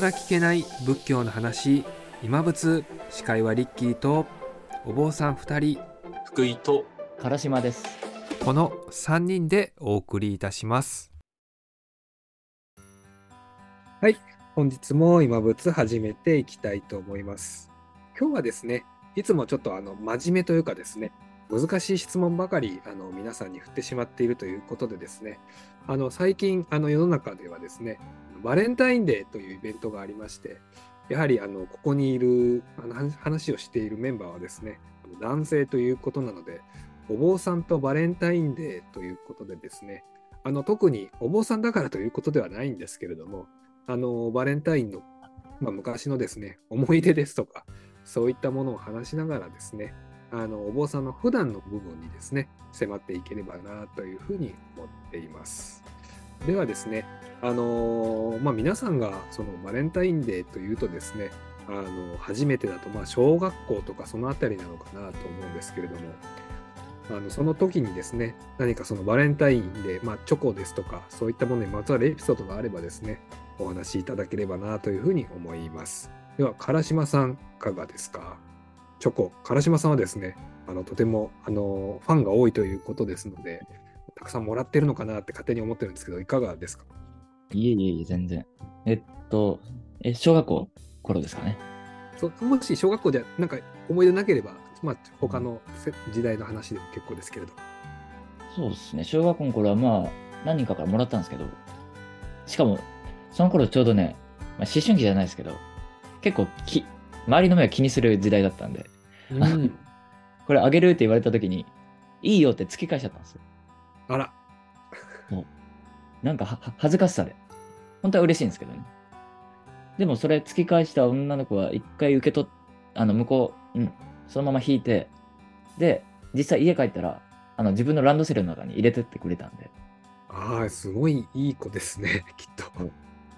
更聞けない仏教の話。今仏司会はリッキーとお坊さん2人。福井と唐島です。この3人でお送りいたします。はい。本日も今仏始めていきたいと思います。今日はですねいつもちょっとあの真面目というかですね難しい質問ばかりあの皆さんに振ってしまっているということでですねあの最近あの世の中ではですねバレンタインデーというイベントがありましてやはりあのここにいるあの話をしているメンバーはですね男性ということなのでお坊さんとバレンタインデーということでですねあの特にお坊さんだからということではないんですけれどもあのバレンタインの、まあ、昔のですね思い出ですとかそういったものを話しながらですねあのお坊さんの普段の部分にですね迫っていければなというふうに思っています。ではですね、あのーまあ、皆さんがそのバレンタインデーというとですねあの初めてだとまあ小学校とかそのあたりなのかなと思うんですけれどもあのその時にですね何かそのバレンタインで、まあ、チョコですとかそういったものにまつわるエピソードがあればですねお話しいただければなというふうに思いますでは唐島さんいかがですか？チョコ唐島さんはですねあのとてもあのファンが多いということですのでたくさんもらってるのかなって勝手に思ってるんですけどいかがですか？いえいえいえ、全然。えっと、え、小学校頃ですかね。そもし小学校でなんか思い出なければ、まあ、他のせ時代の話でも結構ですけれど。そうですね。小学校の頃はまあ、何人かからもらったんですけど、しかも、その頃ちょうどね、まあ、思春期じゃないですけど、結構き、周りの目を気にする時代だったんで、うん、これあげるって言われた時に、いいよって突き返しちゃったんですよ。あら、なんか恥ずかしさで。本当は嬉しいんですけどね。でもそれ突き返した女の子は一回受け取っ、あの、向こう、うん、そのまま引いて、で、実際家帰ったら、あの、自分のランドセルの中に入れてってくれたんで、ああ、すごいいい子ですね、きっと。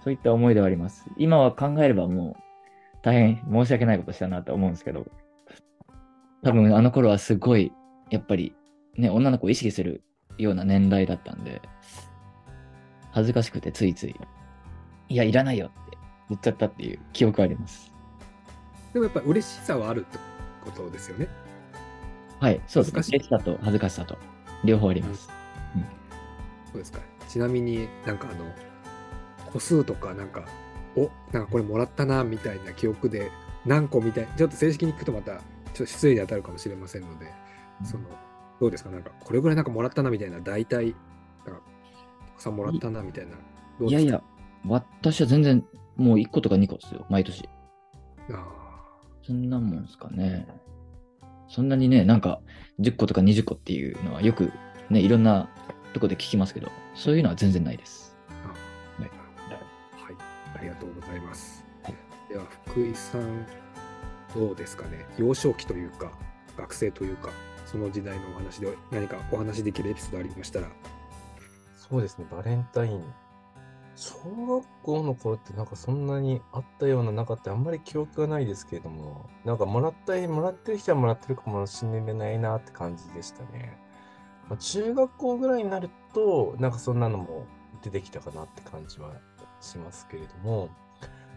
そういった思い出はあります。今は考えればもう、大変申し訳ないことしたなと思うんですけど、多分あの頃はすごい、やっぱり、ね、女の子を意識するような年代だったんで、恥ずかしくてついつい、いや、いらないよって言っちゃったっていう記憶あります。でもやっぱり嬉しさはあるってことですよね。はい、そうです嬉しさと恥ずかしさと、両方あります。そうですか。ちなみになんかあの、個数とかなんか、おなんかこれもらったなみたいな記憶で何個みたいちょっと正式に聞くとまたちょっと失礼に当たるかもしれませんので、そのどうですか？なんかこれぐらいなんかもらったなみたいな大体なんかたくさんもらったなみたいないやいや、私は全然もう1個とか2個ですよ、毎年。あそんなもんですかね。そんなにね、なんか10個とか20個っていうのはよくね、いろんなとこで聞きますけど、そういうのは全然ないです。ありがとうございます、はいでは福井さんどうですかね？幼少期というか学生というかその時代のお話で何かお話できるエピソードありましたら？そうですね、バレンタイン。小学校の頃ってなんかそんなにあったようななかったあんまり記憶がないですけれども、なんかもらったい、もらってる人はもらってるかもしれないなって感じでしたね。まあ、中学校ぐらいになると、なんかそんなのも出てきたかなって感じはしますけれども、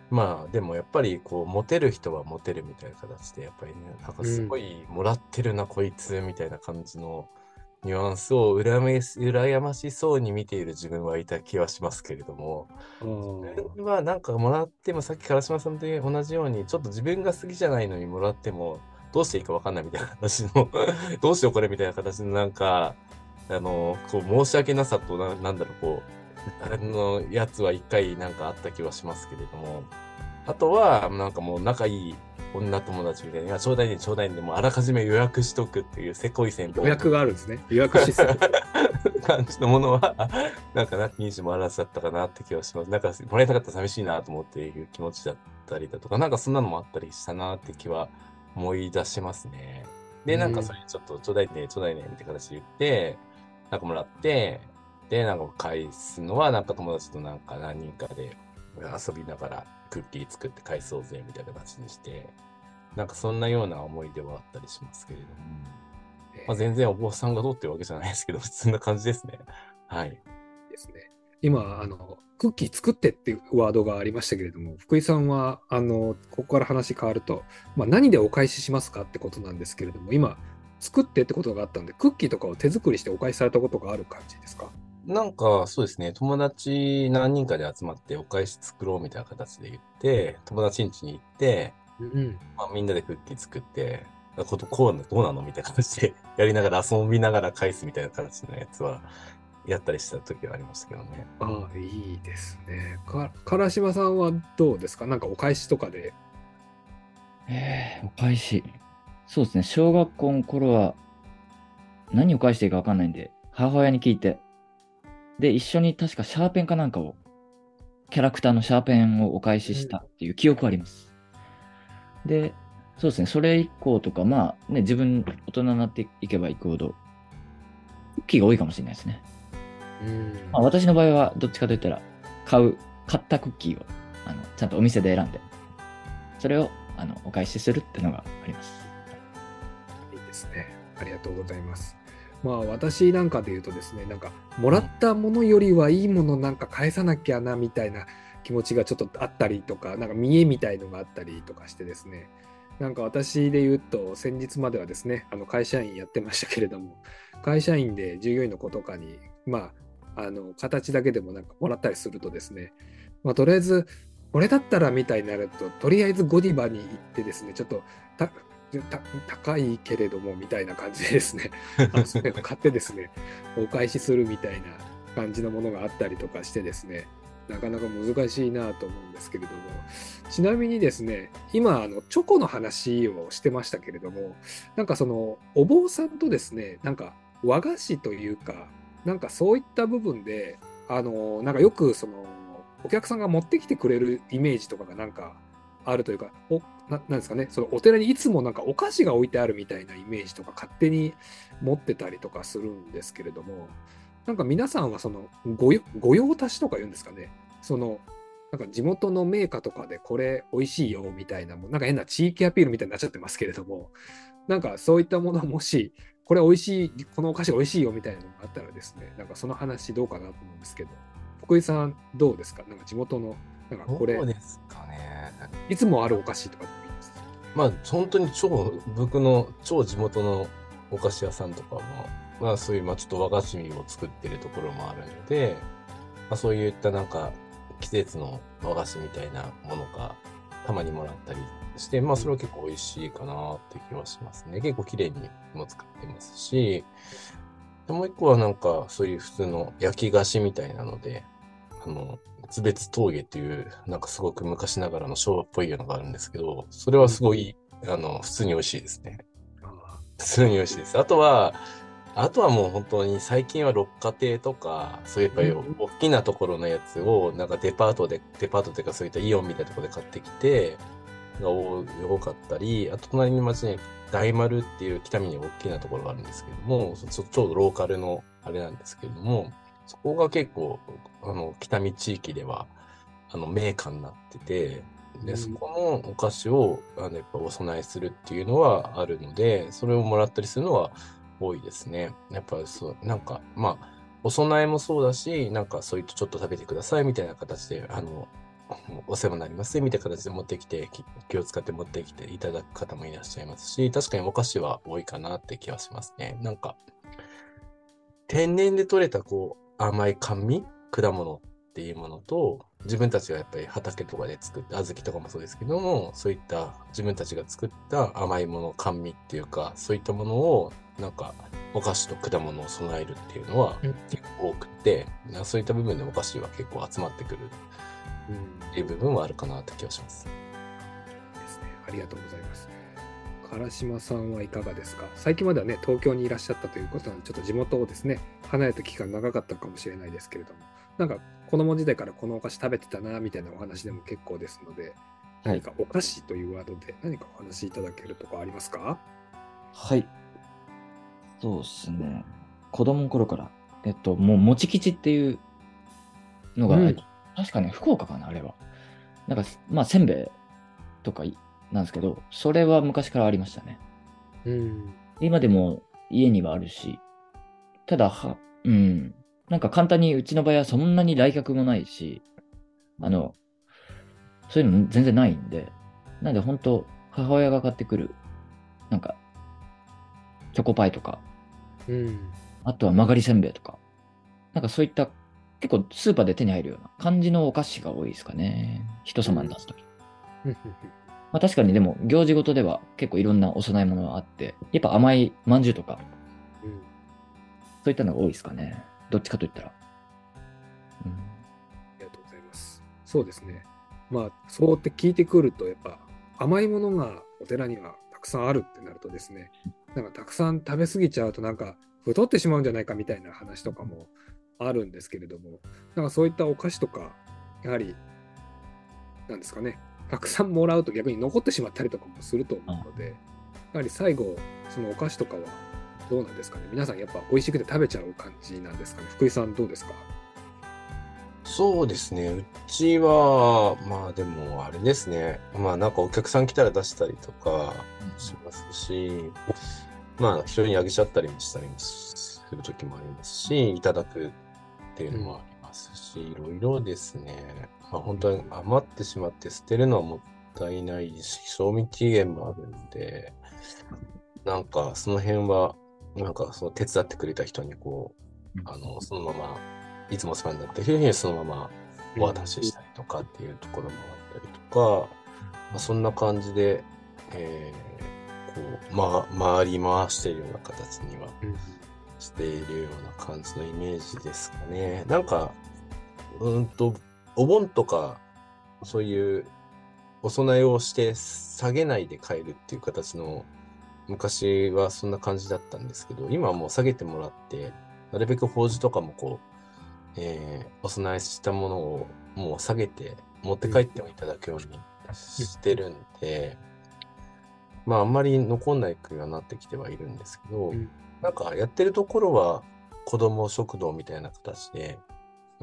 まあでもやっぱりこうモテる人はモテるみたいな形でやっぱりねなんかすごいもらってるな、こいつみたいな感じのニュアンスを羨まし羨ましそうに見ている自分はいた気はしますけれども、自分はなんかもらってもさっき唐島さんと同じようにちょっと自分が好きじゃないのにもらってもどうしていいかわかんないみたいな形の どうしようこれみたいな形のなんかあのこう申し訳なさとななんだろうこうあのやつは一回なんかあった気はしますけれどもあとはなんかもう仲いい女友達みたいな、ちょうだいねちょうだいねでもうあらかじめ予約しとくっていうせこい戦法予約があるんですね予約システム 感じのものは、なんかなきにしもあらずだったかなって気はします。なんかもらいたかったら寂しいなと思っていう気持ちだったりだとか、なんかそんなのもあったりしたなって気は思い出しますね。で、なんかそれちょっとちょうだいね、ちょうだいね、みたいな形で言って、なんかもらって、で、なんか返すのは、なんか友達となんか何人かで遊びながらクッキー作って返そうぜ、みたいな形にして、なんかそんなような思い出はあったりしますけれども。まあ、全然お坊さんがどうっていうわけじゃないですけど、普通な感じですね。はい。ですね。今、あの、クッキー作ってっていうワードがありましたけれども、福井さんは、あの、ここから話変わると、まあ、何でお返ししますかってことなんですけれども、今、作ってってことがあったんで、クッキーとかを手作りしてお返しされたことがある感じですか？なんか、そうですね、友達何人かで集まってお返し作ろうみたいな形で言って、友達ん家に行って、うん。まあ、みんなでクッキー作って、ことこうなどうなのみたいな形で やりながら遊びながら返すみたいな形のやつはやったりした時はありましたけどね。ああ、いいですね。か、唐島さんはどうですか？なんかお返しとかで。えー、お返し。そうですね、小学校の頃は何を返していいか分かんないんで、母親に聞いて、で、一緒に確かシャーペンかなんかを、キャラクターのシャーペンをお返ししたっていう記憶はあります。で、そうですね、それ以降とか、まあね、自分大人になっていけばいくほど、クッキーが多いかもしれないですね。うんまあ、私の場合はどっちかといったら、買う、買ったクッキーをあのちゃんとお店で選んで、それをあのお返しするっていうのがあります。いいですね。ありがとうございます。まあ私なんかで言うとですね、なんかもらったものよりはいいものなんか返さなきゃなみたいな気持ちがちょっとあったりとか、なんか見栄みたいのがあったりとかしてですね、なんか私で言うと先日まではですね、あの会社員やってましたけれども、会社員で従業員の子とかに、まあ、あの形だけでもなんかもらったりするとですね、まあとりあえずこれだったらみたいになると、とりあえずゴディバに行ってですね、ちょっと高いけれどもみたいな感じでですね、あのそれを買ってですね、お返しするみたいな感じのものがあったりとかしてですね、なかなか難しいなと思うんですけれども、ちなみにですね、今、あのチョコの話をしてましたけれども、なんかそのお坊さんとですね、なんか和菓子というか、なんかそういった部分で、あのなんかよくそのお客さんが持ってきてくれるイメージとかがなんかあるというか、おななんですかね、そのお寺にいつもなんかお菓子が置いてあるみたいなイメージとか勝手に持ってたりとかするんですけれども、なんか皆さんはその御用達とか言うんですかね、そのなんか地元のメーカーとかでこれ美味しいよみたいなも、なんか変な地域アピールみたいになっちゃってますけれども、なんかそういったものもし、これ美味しい、このお菓子美味しいよみたいなのがあったらですね、なんかその話どうかなと思うんですけど、福井さんどうですか？なんか地元の、なんかこれ、いつもあるお菓子とかでもいいです。まあ本当に超僕の超地元のお菓子屋さんとかも、まあそういうまあちょっと和菓子を作ってるところもあるので、まあそういったなんか季節の和菓子みたいなものがたまにもらったりして、まあそれは結構美味しいかなって気はしますね。結構綺麗にも作ってますし、でもう一個はなんかそういう普通の焼き菓子みたいなので、あの、津別峠っていう、なんかすごく昔ながらの昭和っぽいのがあるんですけど、それはすごい、あの、普通に美味しいですね。あ普通に美味しいです。あとは、あとはもう本当に最近は六花亭とか、そういっぱりうん大きなところのやつを、なんかデパートで、デパートというかそういったイオンみたいなところで買ってきて、が多多かったり、あと隣の町に大丸っていう北見に大きなところがあるんですけども、そちょちょうどローカルのあれなんですけれども、そこが結構、あの、北見地域では、あの、名家になってて、で、うんそこのお菓子を、あの、やっぱお供えするっていうのはあるので、それをもらったりするのは多いですね。やっぱそう、なんか、まあ、お供えもそうだし、なんかそういったちょっと食べてくださいみたいな形で、あの、お世話になりますみたいな形で持ってきて、き気を使って持ってきていただく方もいらっしゃいますし、確かにお菓子は多いかなって気はしますね。なんか、天然で採れたこう甘い甘味？果物っていうものと自分たちがやっぱり畑とかで作った小豆とかもそうですけどもそういった自分たちが作った甘いもの甘味っていうかそういったものをなんかお菓子と果物を備えるっていうのはうん結構多くて、なそういった部分でお菓子は結構集まってくるうんっていう部分はあるかなって気がします。ですね。ありがとうございます。唐島さんはいかがですか？最近まではね、東京にいらっしゃったということなので、ちょっと地元をですね、離れた期間長かったかもしれないですけれども、なんか子供時代からこのお菓子食べてたな、みたいなお話でも結構ですので、はい何かお菓子というワードで何かお話しいただけるとこありますか？はい。そうですね。子供の頃から、えっと、もう、もち吉っていうのが、うんえっと確かね、福岡かな、あれは。なんか、まあ、せんべいとかいなんですけど、それは昔からありましたね。うん。今でも家にはあるし、ただ、は、うん。なんか簡単にうちの場合はそんなに来客もないし、あの、そういうの全然ないんで、なんで本当母親が買ってくる、なんか、チョコパイとか、うん。あとは曲がりせんべいとか、なんかそういった結構スーパーで手に入るような感じのお菓子が多いですかね。人様に出すとき。まあ確かにでも行事ごとでは結構いろんなお供え物があって、やっぱ甘いまんじゅうとか、うんそういったのが多いですかね。どっちかといったら。うんありがとうございます。そうですね。まあ、そうって聞いてくると、やっぱ甘いものがお寺にはたくさんあるってなるとですね、なんかたくさん食べ過ぎちゃうと、なんか太ってしまうんじゃないかみたいな話とかもあるんですけれども、なんかそういったお菓子とか、やはり、なんですかね、たくさんもらうと逆に残ってしまったりとかもすると思うので、やはり最後、そのお菓子とかはどうなんですかね。皆さんやっぱ美味しくて食べちゃう感じなんですかね。福井さんどうですか？そうですね。うちは、まあでも、あれですね。まあなんかお客さん来たら出したりとかしますし、まあ人にあげちゃったりもしたりもする時もありますし、いただくっていうのもありますし、いろいろですね。まあ本当に余ってしまって捨てるのはもったいないし、賞味期限もあるんで、なんかその辺は、なんかその手伝ってくれた人にこう、あの、そのまま、いつもお世話になってる人にそのままお渡ししたりとかっていうところもあったりとか、まあ、そんな感じで、えー、こう、ま、回り回しているような形にはしているような感じのイメージですかね。なんか、うんと、お盆とか、そういうお供えをして下げないで帰るっていう形の、昔はそんな感じだったんですけど、今はもう下げてもらって、なるべく法事とかもこう、えーお供えしたものをもう下げて持って帰ってもいただくようにしてるんで、まああんまり残んない国はなってきてはいるんですけど、うん。なんかやってるところは子供食堂みたいな形で、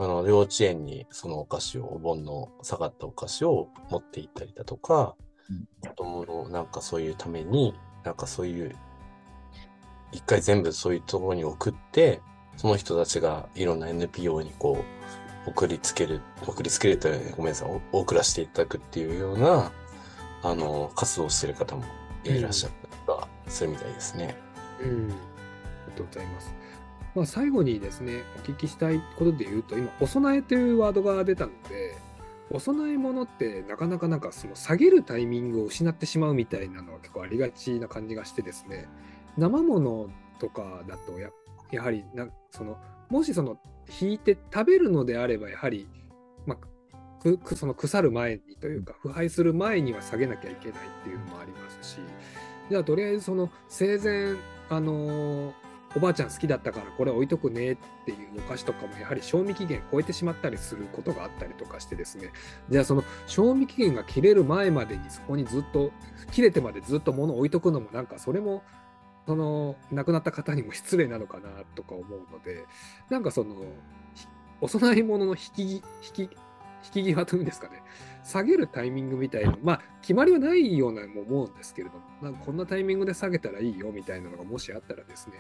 あの幼稚園にそのお菓子を、お盆の下がったお菓子を持って行ったりだとか、うん子供のなんかそういうために、なんかそういう、一回全部そういうところに送って、その人たちがいろんな NPO にこう、送りつける、送りつけるとごめんなさい、お送らせていただくっていうような、あの、活動をしている方もいらっしゃったりとかするみたいですね。うん、ありがとうございます。まあ、最後にですね、お聞きしたいことで言うと、今、お供えというワードが出たので、お供え物ってなかなかなんかその下げるタイミングを失ってしまうみたいなのは結構ありがちな感じがしてですね、生物とかだとややはりなその、もしその引いて食べるのであれば、やはり、まあ、くその腐る前にというか、腐敗する前には下げなきゃいけないっていうのもありますし、じゃあとりあえずその生前、あのーおばあちゃん好きだったからこれ置いとくねっていうお菓子とかもやはり賞味期限超えてしまったりすることがあったりとかしてですね。じゃあその賞味期限が切れる前までにそこにずっと切れてまでずっと物を置いとくのもなんかそれもその亡くなった方にも失礼なのかなとか思うのでなんかそのお供え物の引き引き引き際というんですかね。下げるタイミングみたいなまあ決まりはないようなも思うんですけれどもなんかこんなタイミングで下げたらいいよみたいなのがもしあったらですね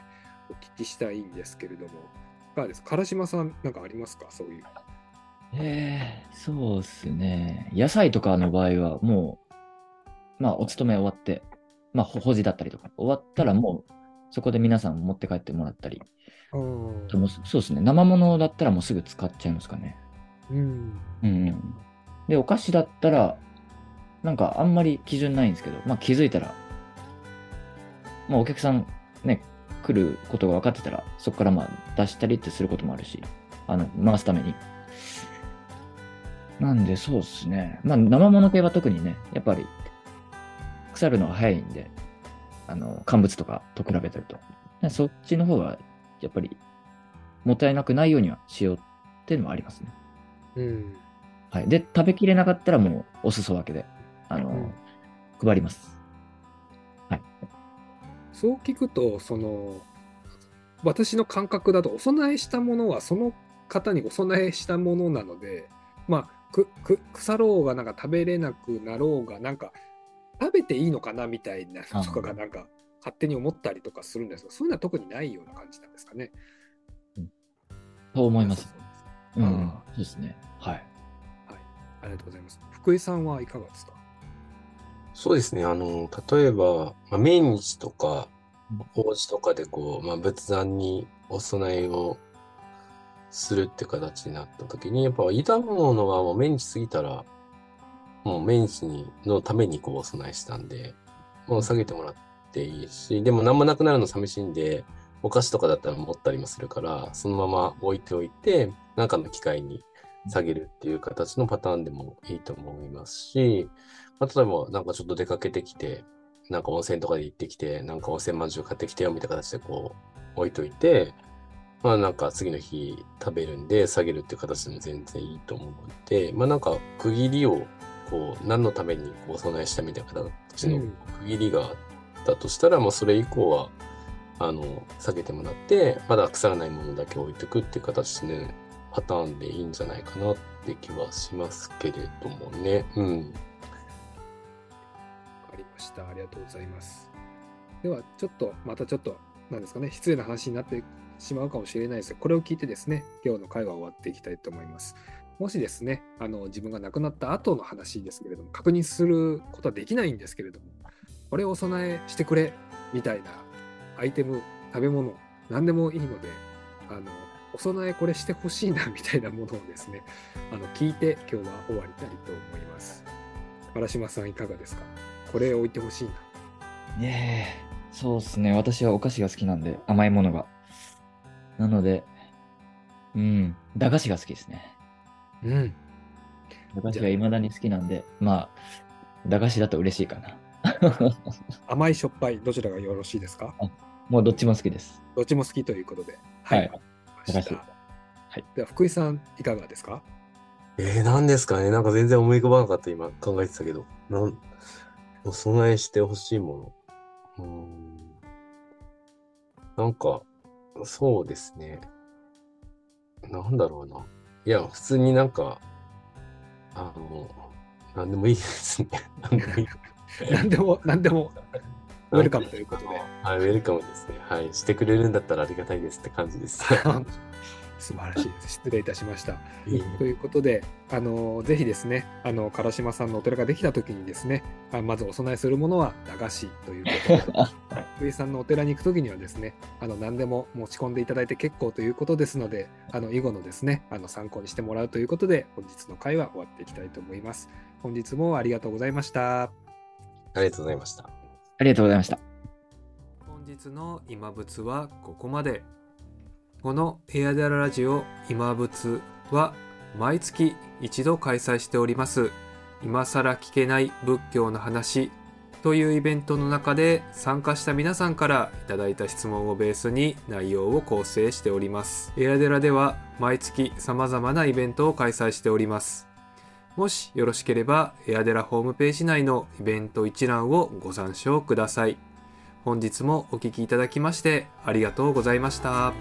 お聞きしたいんですけれどもいかがですか？唐島さんなんかありますか？そういうえー、そうですね。野菜とかの場合は、もう、まあ、お勤め終わって、まあ、ほ法事だったりとか、終わったらもう、そこで皆さん持って帰ってもらったり、でもそうですね。生物だったらもうすぐ使っちゃいますかね。うんうんうん。で、お菓子だったら、なんかあんまり基準ないんですけど、まあ気づいたら、まあお客さんね、来ることが分かってたら、そこからまあ出したりってすることもあるし、あの、回すために。なんでそうですね。まあ生物系は特にね、やっぱり腐るのが早いんで、あの、乾物とかと比べてると。そっちの方が、やっぱり、もったいなくないようにはしようっていうのはありますね。うんはい。で、食べきれなかったらもうお裾分けで、あの、うん配ります。はい。そう聞くとその私の感覚だとお供えしたものはその方にお供えしたものなのでまあくく腐ろうがなんか食べれなくなろうがなんか食べていいのかなみたいなのとかがなんか勝手に思ったりとかするんですがそういうのは特にないような感じなんですかね。と思います。うん、そうですね。はい。はい。ありがとうございます。福井さんはいかがですか？そうですね。あの、例えば、まあ、命日とかうん、法事とかでこう、まあ、仏壇にお供えをするって形になった時に、やっぱ傷むものはもう命日過ぎたら、もう命日にのためにこうお供えしたんで、もう下げてもらっていいし、でも何もなくなるの寂しいんで、お菓子とかだったら持ったりもするから、そのまま置いておいて、なんかの機会に下げるっていう形のパターンでもいいと思いますし、まあ、例えばなんかちょっと出かけてきて、なんか温泉とかで行ってきて、なんか温泉まんじゅう買ってきてよみたいな形でこう置いといて、まあなんか次の日食べるんで下げるっていう形でも全然いいと思うので、まあなんか区切りをこう何のためにこうお供えしたみたいな形のうん区切りがあったとしたら、もうそれ以降はあの下げてもらって、まだ腐らないものだけ置いてくっていう形で、ね、パターンでいいんじゃないかなって気はしますけれどもね。うん。した。ありがとうございます。では、ちょっと、またちょっと、なんですかね、失礼な話になってしまうかもしれないですが、これを聞いてですね、今日の会話を終わっていきたいと思います。もしですね、あの自分が亡くなった後の話ですけれども、確認することはできないんですけれども、これをお供えしてくれみたいなアイテム、食べ物、何でもいいので、あのお供えこれしてほしいな みたいなものをですね、あの聞いて今日は終わりたいと思います。原島さんいかがですか？これ置いてほしいな。ねえ、そうですね。私はお菓子が好きなんで、甘いものが。なので、うん、駄菓子が好きですね。うん。駄菓子が未だに好きなんで、まあ、駄菓子だと嬉しいかな。甘いしょっぱい、どちらがよろしいですか？もうどっちも好きです。どっちも好きということで。はいわかりました駄菓はいでは、福井さん、いかがですか？えー、何ですかねなんか全然思い浮かばなかった、今考えてたけど。なん、お供えしてほしいもの。うーん。なんか、そうですね。なんだろうな。いや、普通になんか、あの、なんでもいいですね。なんでもいい。何でも、何でも、ウェルカムということで。はい、ウェルカムですね。はい。してくれるんだったらありがたいですって感じです。素晴らしいです。失礼いたしました。いいということで、あのぜひですね、あの唐島さんのお寺ができたときにですね、あまずお供えするものは駄菓子ということで、福井さんのお寺に行くときにはですね、あの何でも持ち込んでいただいて結構ということですので、あの以後のですね、あの参考にしてもらうということで、本日の会は終わっていきたいと思います。本日もありがとうございました。ありがとうございました。ありがとうございました。本日の今仏はここまで。このエアデララジオ今仏は毎月一度開催しております今更聞けない仏教の話というイベントの中で参加した皆さんからいただいた質問をベースに内容を構成しております。エアデラでは毎月様々なイベントを開催しております。もしよろしければエアデラホームページ内のイベント一覧をご参照ください。本日もお聴きいただきましてありがとうございました。